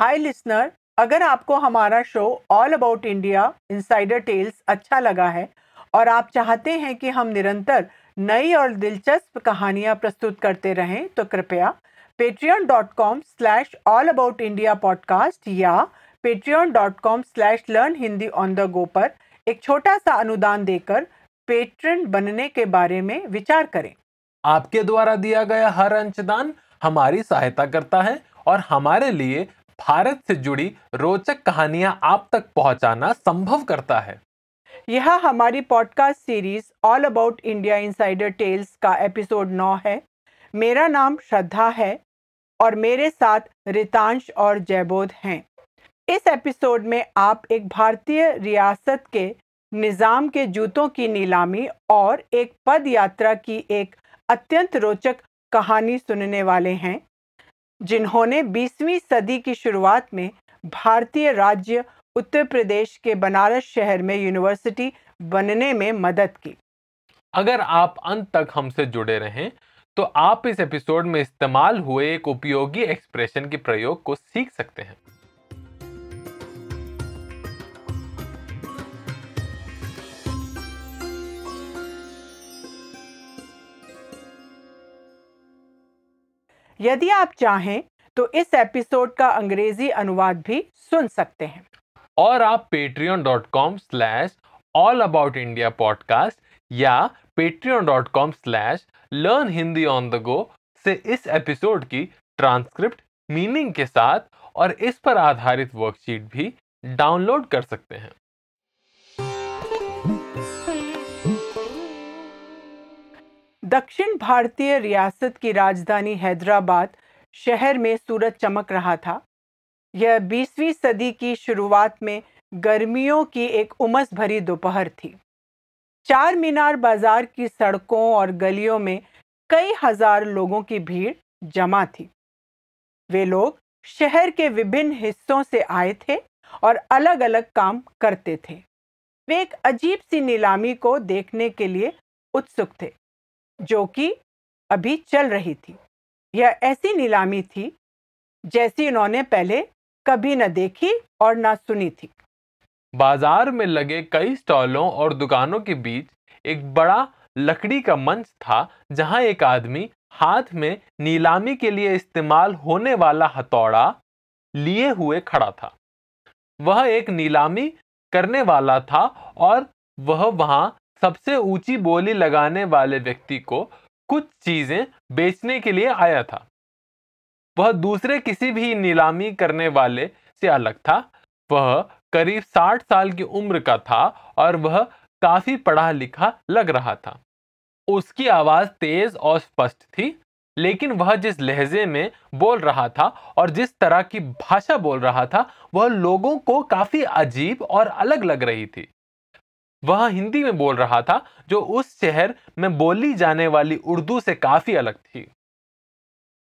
हाय listener अगर आपको हमारा show All About India Insider Tales अच्छा लगा है और आप चाहते हैं कि हम निरंतर नई और दिलचस्प कहानियाँ प्रस्तुत करते रहें तो कृपया Patreon dot com slash all about India podcast या Patreon dot com slash learn Hindi on the go पर एक छोटा सा अनुदान देकर पेट्रन बनने के बारे में विचार करें। आपके द्वारा दिया गया हर अंशदान हमारी सहायता करता है और हमारे लिए भारत से जुड़ी रोचक कहानियाँ आप तक पहुंचाना संभव करता है। यह हमारी podcast series All About India Insider Tales का एपिसोड नौ है। मेरा नाम श्रद्धा है और मेरे साथ रितांश और जयबोध हैं। इस एपिसोड में आप एक भारतीय रियासत के निज़ाम के जूतों की नीलामी और एक पद यात्रा की एक अत्यंत रोचक कहानी सुनने वाले हैं। जिन्होंने 20वीं सदी की शुरुआत में भारतीय राज्य उत्तर प्रदेश के बनारस शहर में यूनिवर्सिटी बनने में मदद की। अगर आप अंत तक हमसे जुड़े रहें तो आप इस एपिसोड में इस्तेमाल हुए एक उपयोगी एक्सप्रेशन के प्रयोग को सीख सकते हैं। यदि आप चाहें तो इस एपिसोड का अंग्रेज़ी अनुवाद भी सुन सकते हैं। और आप Patreon dot com slash all about India podcast या Patreon dot com slash learn Hindi on the go से इस एपिसोड की ट्रांसक्रिप्ट मीनिंग के साथ और इस पर आधारित वर्कशीट भी डाउनलोड कर सकते हैं। दक्षिण भारतीय रियासत की राजधानी हैदराबाद शहर में सूरज चमक रहा था। यह 20वीं सदी की शुरुआत में गर्मियों की एक उमस भरी दोपहर थी। चार मीनार बाज़ार की सड़कों और गलियों में कई हज़ार लोगों की भीड़ जमा थी। वे लोग शहर के विभिन्न हिस्सों से आए थे और अलग अलग काम करते थे। वे एक अजीब सी नीलामी को देखने के लिए उत्सुक थे। जो कि अभी चल रही थी। यह ऐसी नीलामी थी, जैसी उन्होंने पहले कभी न देखी और न सुनी थी। बाज़ार में लगे कई स्टॉलों और दुकानों के बीच एक बड़ा लकड़ी का मंच था, जहाँ एक आदमी हाथ में नीलामी के लिए इस्तेमाल होने वाला हथौड़ा लिए हुए खड़ा था। वह एक नीलामी करने वाला था और वह वहाँ सबसे ऊँची बोली लगाने वाले व्यक्ति को कुछ चीज़ें बेचने के लिए आया था। वह दूसरे किसी भी नीलामी करने वाले से अलग था। वह करीब साठ साल की उम्र का था और वह काफ़ी पढ़ा लिखा लग रहा था। उसकी आवाज़ तेज और स्पष्ट थी, लेकिन वह जिस लहजे में बोल रहा था और जिस तरह की भाषा बोल रहा था, वह लोगों को काफ़ी अजीब और अलग लग रही थी। वह हिंदी में बोल रहा था, जो उस शहर में बोली जाने वाली उर्दू से काफ़ी अलग थी।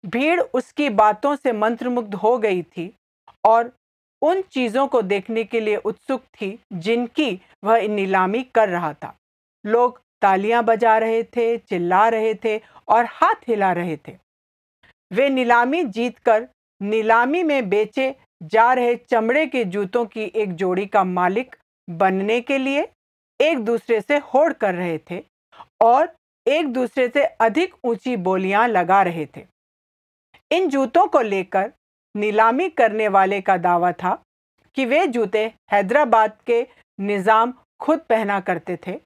भीड़ उसकी बातों से मंत्रमुग्ध हो गई थी और उन चीज़ों को देखने के लिए उत्सुक थी जिनकी वह नीलामी कर रहा था। लोग तालियाँ बजा रहे थे, चिल्ला रहे थे और हाथ हिला रहे थे। वे नीलामी जीतकर नीलामी में बेचे जा रहे चमड़े के जूतों की एक जोड़ी का मालिक बनने के लिए एक दूसरे से होड़ कर रहे थे और एक दूसरे से अधिक ऊँची बोलियाँ लगा रहे थे। इन जूतों को लेकर नीलामी करने वाले का दावा था कि वे जूते हैदराबाद के निज़ाम खुद पहना करते थे।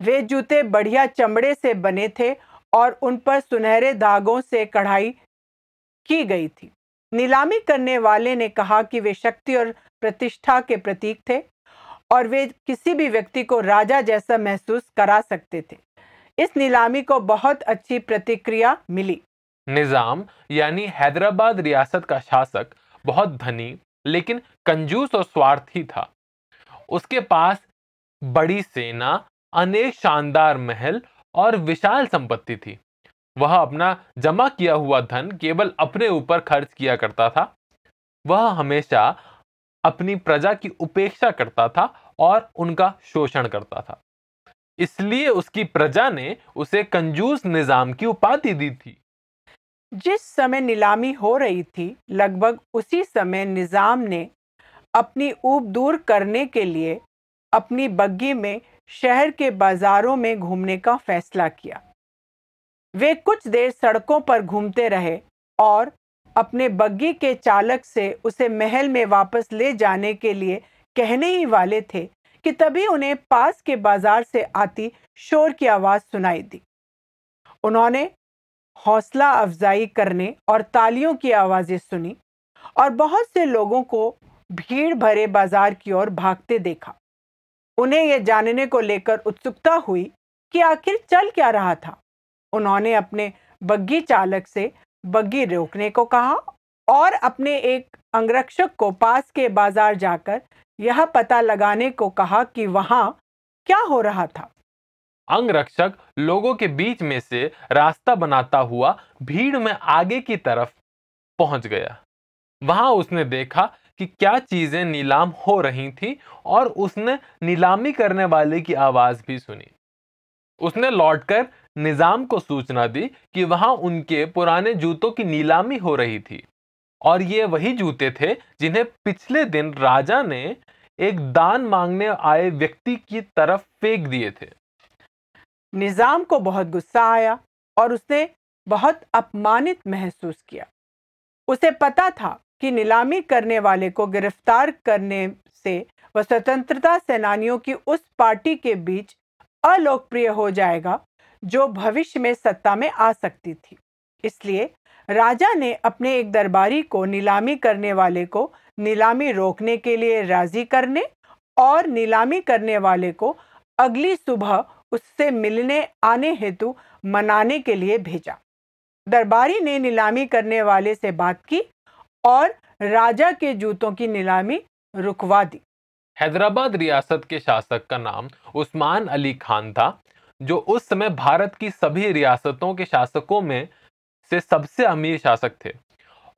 वे जूते बढ़िया चमड़े से बने थे और उन पर सुनहरे धागों से कढ़ाई की गई थी। नीलामी करने वाले ने कहा कि वे शक्ति और प्रतिष्ठा के प्रतीक थे। और वे किसी भी व्यक्ति को राजा जैसा महसूस करा सकते थे। इस नीलामी को बहुत अच्छी प्रतिक्रिया मिली। निज़ाम, यानी हैदराबाद रियासत का शासक, बहुत धनी, लेकिन कंजूस और स्वार्थी था। उसके पास बड़ी सेना, अनेक शानदार महल और विशाल संपत्ति थी। वह अपना जमा किया हुआ धन केवल अपने ऊपर खर्च किया करता था। वह हमेशा अपनी प्रजा की उपेक्षा करता था और उनका शोषण करता था। इसलिए उसकी प्रजा ने उसे कंजूस निज़ाम की उपाधि दी थी। जिस समय नीलामी हो रही थी, लगभग उसी समय निज़ाम ने अपनी ऊब दूर करने के लिए अपनी बग्गी में शहर के बाजारों में घूमने का फैसला किया। वे कुछ देर सड़कों पर घूमते रहे और अपने बग्गी के चालक से उसे महल में वापस ले जाने के लिए कहने ही वाले थे कि तभी उन्हें पास के बाज़ार से आती शोर की आवाज़ सुनाई दी। उन्होंने हौसला अफजाई करने और तालियों की आवाज़ें सुनी और बहुत से लोगों को भीड़ भरे बाज़ार की ओर भागते देखा। उन्हें यह जानने को लेकर उत्सुकता हुई कि आखिर चल क्या रहा था। उन्होंने अपने बग्गी चालक से बग्गी रोकने को कहा और अपने एक अंगरक्षक को पास के बाज़ार जाकर यह पता लगाने को कहा कि वहाँ क्या हो रहा था। अंगरक्षक लोगों के बीच में से रास्ता बनाता हुआ भीड़ में आगे की तरफ़ पहुँच गया। वहाँ उसने देखा कि क्या चीज़ें नीलाम हो रही थी और उसने नीलामी करने वाले की आवाज़ भी सुनी। उसने लौटकर निज़ाम को सूचना दी कि वहाँ उनके पुराने जूतों की नीलामी हो रही थी। और ये वही जूते थे जिन्हें पिछले दिन राजा ने एक दान मांगने आए व्यक्ति की तरफ़ फेंक दिए थे। निज़ाम को बहुत गुस्सा आया और उसने बहुत अपमानित महसूस किया। उसे पता था कि नीलामी करने वाले को गिरफ़्तार करने से वह स्वतंत्रता सेनानियों की उस पार्टी के बीच अलोकप्रिय हो जाएगा जो भविष्य में सत्ता में आ सकती थी। इसलिए राजा ने अपने एक दरबारी को नीलामी करने वाले को नीलामी रोकने के लिए राज़ी करने और नीलामी करने वाले को अगली सुबह उससे मिलने आने हेतु मनाने के लिए भेजा। दरबारी ने नीलामी करने वाले से बात की और राजा के जूतों की नीलामी रुकवा दी। हैदराबाद रियासत के शासक का नाम उस्मान अली खान था। जो उस समय भारत की सभी रियासतों के शासकों में से सबसे अमीर शासक थे।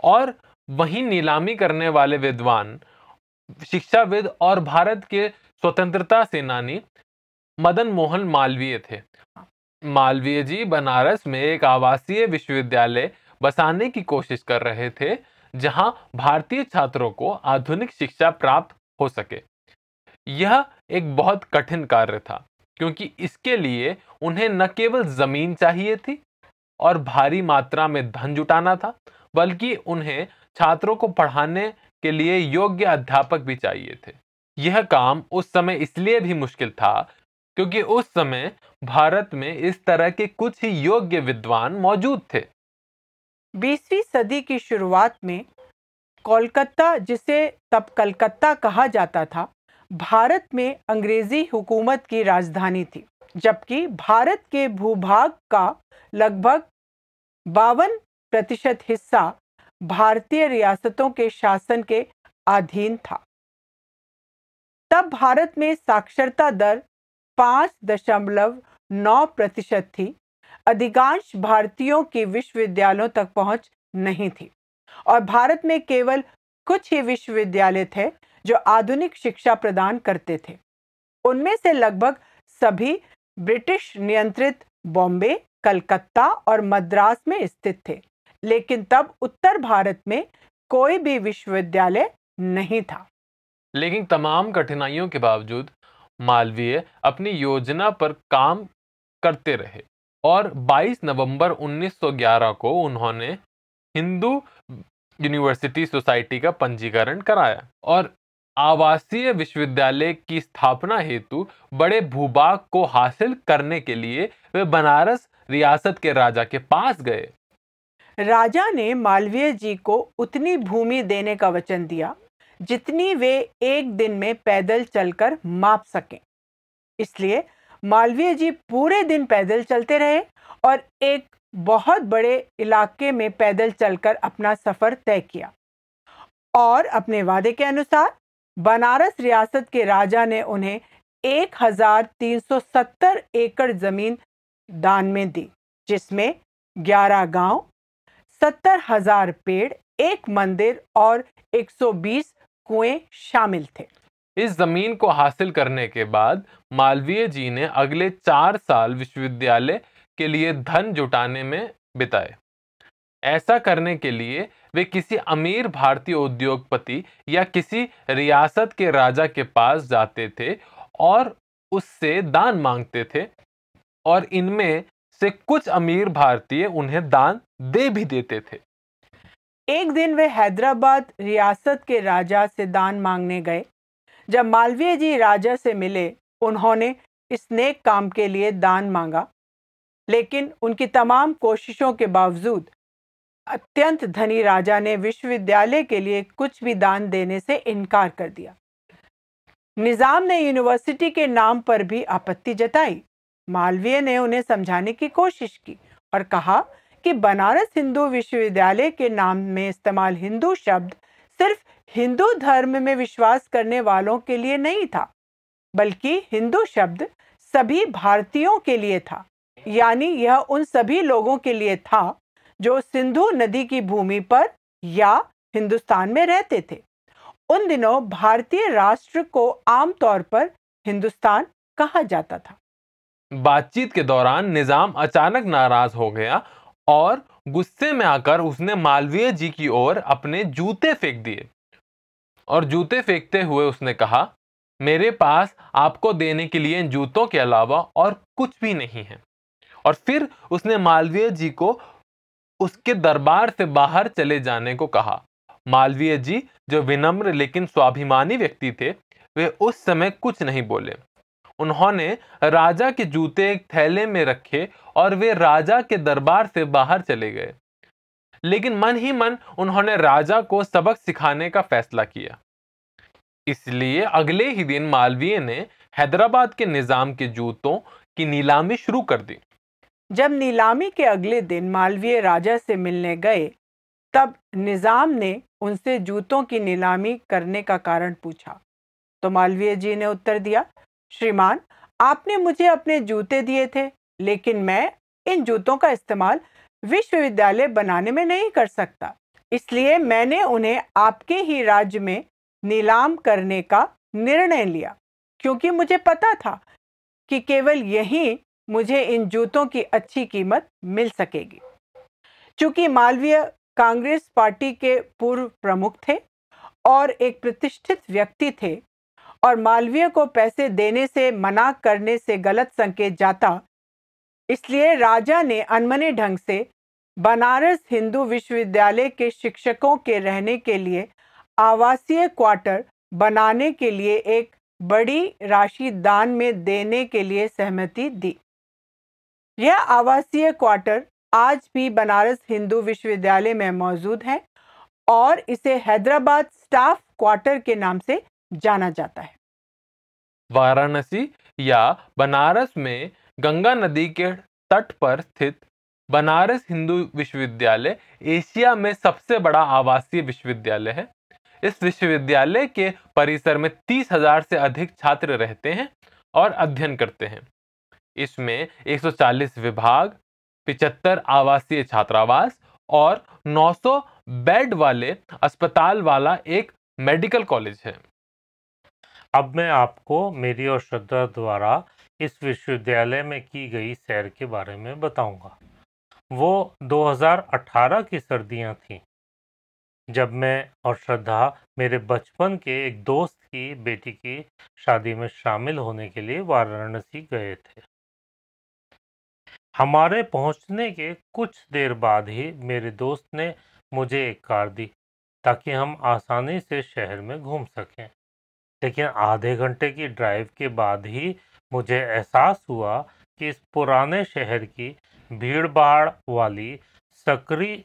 और वहीं नीलामी करने वाले विद्वान, शिक्षाविद और भारत के स्वतंत्रता सेनानी मदन मोहन मालवीय थे। मालवीय जी बनारस में एक आवासीय विश्वविद्यालय बसाने की कोशिश कर रहे थे, जहाँ भारतीय छात्रों को आधुनिक शिक्षा प्राप्त हो सके। यह एक बहुत कठिन कार्य था। क्योंकि इसके लिए उन्हें न केवल ज़मीन चाहिए थी और भारी मात्रा में धन जुटाना था, बल्कि उन्हें छात्रों को पढ़ाने के लिए योग्य अध्यापक भी चाहिए थे। यह काम उस समय इसलिए भी मुश्किल था क्योंकि उस समय भारत में इस तरह के कुछ ही योग्य विद्वान मौजूद थे। बीसवीं सदी की शुरुआत में कोलकाता, जिसे तब कलकत्ता कहा जाता था भारत में अंग्रेज़ी हुकूमत की राजधानी थी, जबकि भारत के भूभाग का लगभग बावन प्रतिशत हिस्सा भारतीय रियासतों के शासन के अधीन था। तब भारत में साक्षरता दर पाँच दशमलव नौ प्रतिशत थी। अधिकांश भारतीयों की विश्वविद्यालयों तक पहुँच नहीं थी और भारत में केवल कुछ ही विश्वविद्यालय थे जो आधुनिक शिक्षा प्रदान करते थे। उनमें से लगभग सभी ब्रिटिश नियंत्रित बॉम्बे, कलकत्ता और मद्रास में स्थित थे, लेकिन तब उत्तर भारत में कोई भी विश्वविद्यालय नहीं था। लेकिन तमाम कठिनाइयों के बावजूद मालवीय अपनी योजना पर काम करते रहे और 22 नवंबर 1911 को उन्होंने हिंदू यूनिवर्सिटी सोसाइटी का पंजीकरण कराया और आवासीय विश्वविद्यालय की स्थापना हेतु बड़े भूभाग को हासिल करने के लिए वे बनारस रियासत के राजा के पास गए। राजा ने मालवीय जी को उतनी भूमि देने का वचन दिया, जितनी वे एक दिन में पैदल चलकर माप सकें। इसलिए मालवीय जी पूरे दिन पैदल चलते रहे और एक बहुत बड़े इलाके में पैदल चलकर अपना सफ़र तय किया और अपने वादे के अनुसार बनारस रियासत के राजा ने उन्हें 1370 एकड़ ज़मीन दान में दी जिसमें 11 गाँव, सत्तर हज़ार पेड़ एक मंदिर और 120 कुएँ शामिल थे। इस ज़मीन को हासिल करने के बाद मालवीय जी ने अगले चार साल विश्वविद्यालय के लिए धन जुटाने में बिताए। ऐसा करने के लिए वे किसी अमीर भारतीय उद्योगपति या किसी रियासत के राजा के पास जाते थे और उससे दान मांगते थे और इनमें से कुछ अमीर भारतीय उन्हें दान दे भी देते थे। एक दिन वे हैदराबाद रियासत के राजा से दान मांगने गए। जब मालवीय जी राजा से मिले, उन्होंने इस नेक काम के लिए दान मांगा। लेकिन उनकी तमाम कोशिशों के बावजूद अत्यंत धनी राजा ने विश्वविद्यालय के लिए कुछ भी दान देने से इनकार कर दिया। निज़ाम ने यूनिवर्सिटी के नाम पर भी आपत्ति जताई। मालवीय ने उन्हें समझाने की कोशिश की और कहा कि बनारस हिंदू विश्वविद्यालय के नाम में इस्तेमाल हिंदू शब्द सिर्फ़ हिंदू धर्म में विश्वास करने वालों के लिए नहीं था, बल्कि हिंदू शब्द सभी भारतीयों के लिए था, यानी यह उन सभी लोगों के लिए था जो सिंधु नदी की भूमि पर या हिंदुस्तान में रहते थे। उन दिनों भारतीय राष्ट्र को आमतौर पर हिंदुस्तान कहा जाता था। बातचीत के दौरान निज़ाम अचानक नाराज़ हो गया और गुस्से में आकर उसने मालवीय जी की ओर अपने जूते फेंक दिए। और जूते फेंकते हुए उसने कहा, मेरे पास आपको देने के लिए जूतों के अलावा और कुछ भी नहीं है। और फिर उसने मालवीय जी को उसके दरबार से बाहर चले जाने को कहा। मालवीय जी, जो विनम्र लेकिन स्वाभिमानी व्यक्ति थे, वे उस समय कुछ नहीं बोले। उन्होंने राजा के जूते एक थैले में रखे और वे राजा के दरबार से बाहर चले गए। लेकिन मन ही मन उन्होंने राजा को सबक सिखाने का फैसला किया। इसलिए अगले ही दिन मालवीय ने हैदराबाद के निज़ाम के जूतों की नीलामी शुरू कर दी। जब नीलामी के अगले दिन मालवीय राजा से मिलने गए, तब निज़ाम ने उनसे जूतों की नीलामी करने का कारण पूछा। तो मालवीय जी ने उत्तर दिया, श्रीमान, आपने मुझे अपने जूते दिए थे, लेकिन मैं इन जूतों का इस्तेमाल विश्वविद्यालय बनाने में नहीं कर सकता। इसलिए मैंने उन्हें आपके ही राज्य में नीलाम करने का निर्णय लिया, क्योंकि मुझे पता था कि केवल यही मुझे इन जूतों की अच्छी कीमत मिल सकेगी। चूँकि मालवीय कांग्रेस पार्टी के पूर्व प्रमुख थे और एक प्रतिष्ठित व्यक्ति थे और मालवीय को पैसे देने से मना करने से गलत संकेत जाता, इसलिए राजा ने अनमने ढंग से बनारस हिंदू विश्वविद्यालय के शिक्षकों के रहने के लिए आवासीय क्वार्टर बनाने के लिए एक बड़ी राशि दान में देने के लिए सहमति दी। यह आवासीय क्वार्टर आज भी बनारस हिंदू विश्वविद्यालय में मौजूद है और इसे हैदराबाद स्टाफ क्वार्टर के नाम से जाना जाता है। वाराणसी या बनारस में गंगा नदी के तट पर स्थित बनारस हिंदू विश्वविद्यालय एशिया में सबसे बड़ा आवासीय विश्वविद्यालय है। इस विश्वविद्यालय के परिसर में तीस हज़ार से अधिक छात्र रहते हैं और अध्ययन करते हैं। इसमें 140 विभाग, पिचहत्तर आवासीय छात्रावास और 900 बेड वाले अस्पताल वाला एक मेडिकल कॉलेज है। अब मैं आपको मेरी और श्रद्धा द्वारा इस विश्वविद्यालय में की गई सैर के बारे में बताऊँगा। वो 2018 की सर्दियाँ थीं, जब मैं और श्रद्धा मेरे बचपन के एक दोस्त की बेटी की शादी में शामिल होने के लिए वाराणसी गए थे। हमारे पहुँचने के कुछ देर बाद ही मेरे दोस्त ने मुझे एक कार दी, ताकि हम आसानी से शहर में घूम सकें। लेकिन आधे घंटे की ड्राइव के बाद ही मुझे एहसास हुआ कि इस पुराने शहर की भीड़ भाड़ वाली सकरी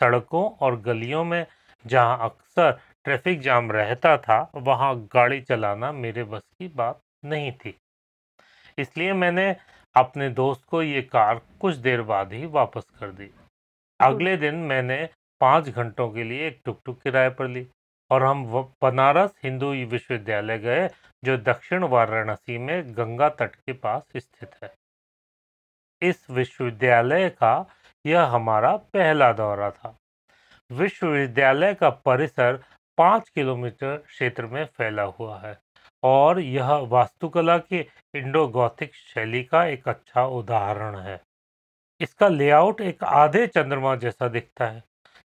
सड़कों और गलियों में जहाँ अक्सर ट्रैफ़िक जाम रहता था, वहाँ गाड़ी चलाना मेरे बस की बात नहीं थी। इसलिए मैंने अपने दोस्त को ये कार कुछ देर बाद ही वापस कर दी। अगले दिन मैंने पाँच घंटों के लिए एक टुक टुक किराए पर ली और हम बनारस हिंदू विश्वविद्यालय गए, जो दक्षिण वाराणसी में गंगा तट के पास स्थित है। इस विश्वविद्यालय का यह हमारा पहला दौरा था। विश्वविद्यालय का परिसर पाँच किलोमीटर क्षेत्र में फैला हुआ है। और यह वास्तुकला की इंडो गौथिक शैली का एक अच्छा उदाहरण है। इसका लेआउट एक आधे चंद्रमा जैसा दिखता है,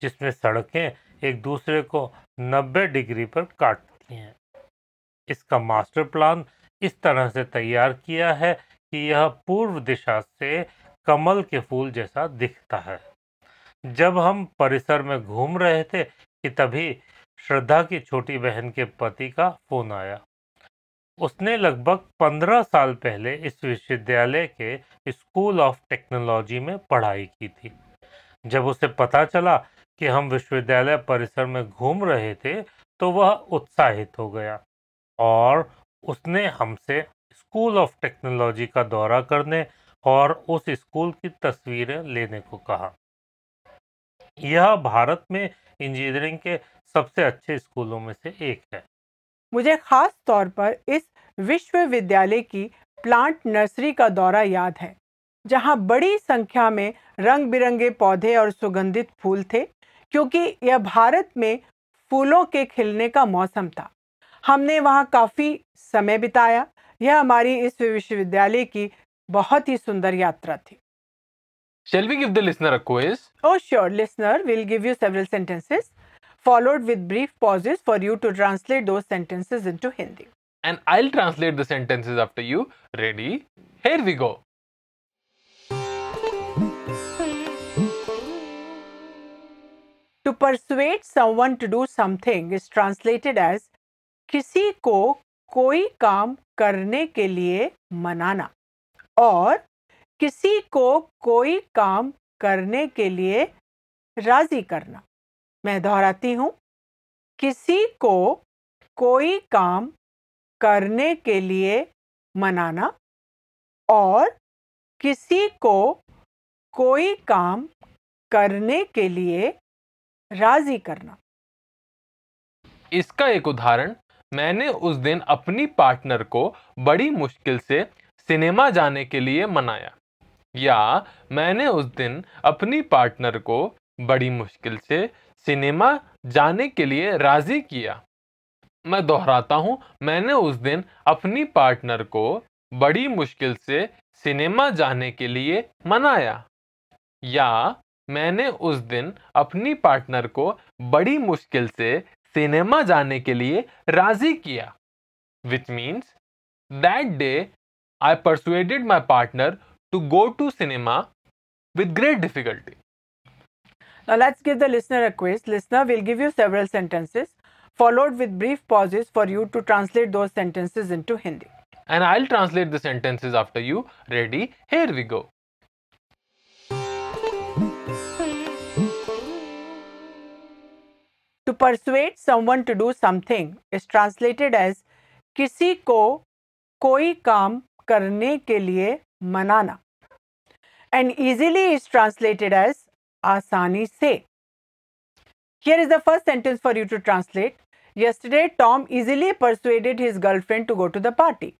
जिसमें सड़कें एक दूसरे को 90 डिग्री पर काटती हैं। इसका मास्टर प्लान इस तरह से तैयार किया है कि यह पूर्व दिशा से कमल के फूल जैसा दिखता है। जब हम परिसर में घूम रहे थे कि तभी श्रद्धा की छोटी बहन के पति का फ़ोन आया। उसने लगभग पंद्रह साल पहले इस विश्वविद्यालय के स्कूल ऑफ़ टेक्नोलॉजी में पढ़ाई की थी। जब उसे पता चला कि हम विश्वविद्यालय परिसर में घूम रहे थे तो वह उत्साहित हो गया और उसने हमसे स्कूल ऑफ़ टेक्नोलॉजी का दौरा करने और उस स्कूल की तस्वीरें लेने को कहा। यह भारत में इंजीनियरिंग के सबसे अच्छे स्कूलों में से एक है। मुझे खास तौर पर इस विश्वविद्यालय की प्लांट नर्सरी का दौरा याद है जहाँ बड़ी संख्या में रंग बिरंगे पौधे और सुगंधित फूल थे क्योंकि यह भारत में फूलों के खिलने का मौसम था हमने वहाँ काफ़ी समय बिताया यह हमारी इस विश्वविद्यालय की बहुत ही सुंदर यात्रा थी Shall we give the listener a quiz? Oh, sure, listener. We'll give you several sentences, followed with brief pauses for you to translate those sentences into Hindi. And I'll translate the sentences after you. Ready? Here we go. To persuade someone to do something is translated as किसी को कोई काम करने के लिए मनाना और किसी को कोई काम करने के लिए राज़ी करना मैं दोहराती हूँ। किसी को कोई काम करने के लिए मनाना और किसी को कोई काम करने के लिए राज़ी करना। इसका एक उदाहरण, मैंने उस दिन अपनी पार्टनर को बड़ी मुश्किल से सिनेमा जाने के लिए मनाया। या मैंने उस दिन अपनी पार्टनर को बड़ी मुश्किल से सिनेमा जाने के लिए राज़ी किया। मैं दोहराता हूँ, मैंने उस दिन अपनी पार्टनर को बड़ी मुश्किल से सिनेमा जाने के लिए मनाया। या मैंने उस दिन अपनी पार्टनर को बड़ी मुश्किल से सिनेमा जाने के लिए राज़ी किया। Which means that day I persuaded my partner to go to cinema with great difficulty. Now let's give the listener a quiz. Listener will give you several sentences followed with brief pauses for you to translate those sentences into Hindi. And I'll translate the sentences after you. Ready? Here we go. To persuade someone to do something is translated as किसी को कोई काम करने के लिए मनाना and easily is translated as आसानी से। Here is the first sentence for you to translate yesterday Tom easily persuaded his girlfriend to go to the party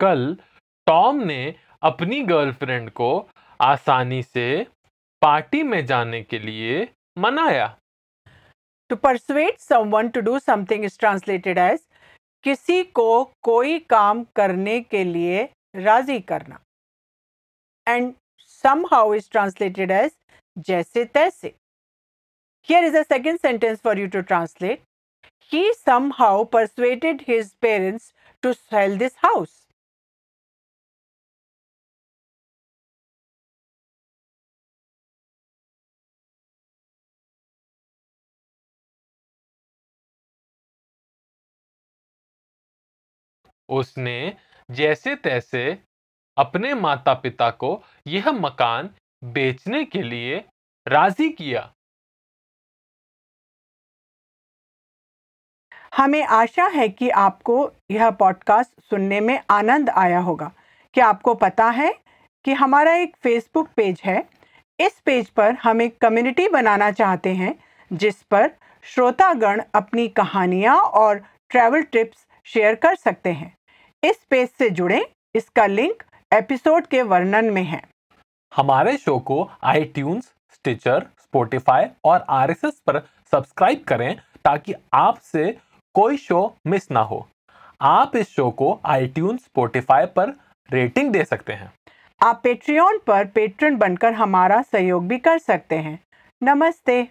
कल टॉम ने अपनी गर्लफ्रेंड को आसानी से पार्टी में जाने के लिए मनाया। To persuade someone to do something is translated as किसी को कोई काम करने के लिए राज़ी करना। And somehow is translated as जैसे तैसे। Here is a second sentence for you to translate he somehow persuaded his parents to sell this house उसने जैसे तैसे अपने माता पिता को यह मकान बेचने के लिए राज़ी किया। हमें आशा है कि आपको यह पॉडकास्ट सुनने में आनंद आया होगा। क्या आपको पता है कि हमारा एक फेसबुक पेज है? इस पेज पर हम एक कम्युनिटी बनाना चाहते हैं, जिस पर श्रोतागण अपनी कहानियाँ और ट्रैवल टिप्स शेयर कर सकते हैं। इस पेज से जुड़ें। इसका लिंक एपिसोड के वर्णन में है। हमारे शो को आईट्यून्स स्टिचर स्पोटिफाई और आरएसएस पर सब्सक्राइब करें ताकि आपसे कोई शो मिस ना हो। आप इस शो को आईट्यून्स स्पोटिफाई पर रेटिंग दे सकते हैं। आप पेट्रियन पर पेट्रन बनकर हमारा सहयोग भी कर सकते हैं। नमस्ते।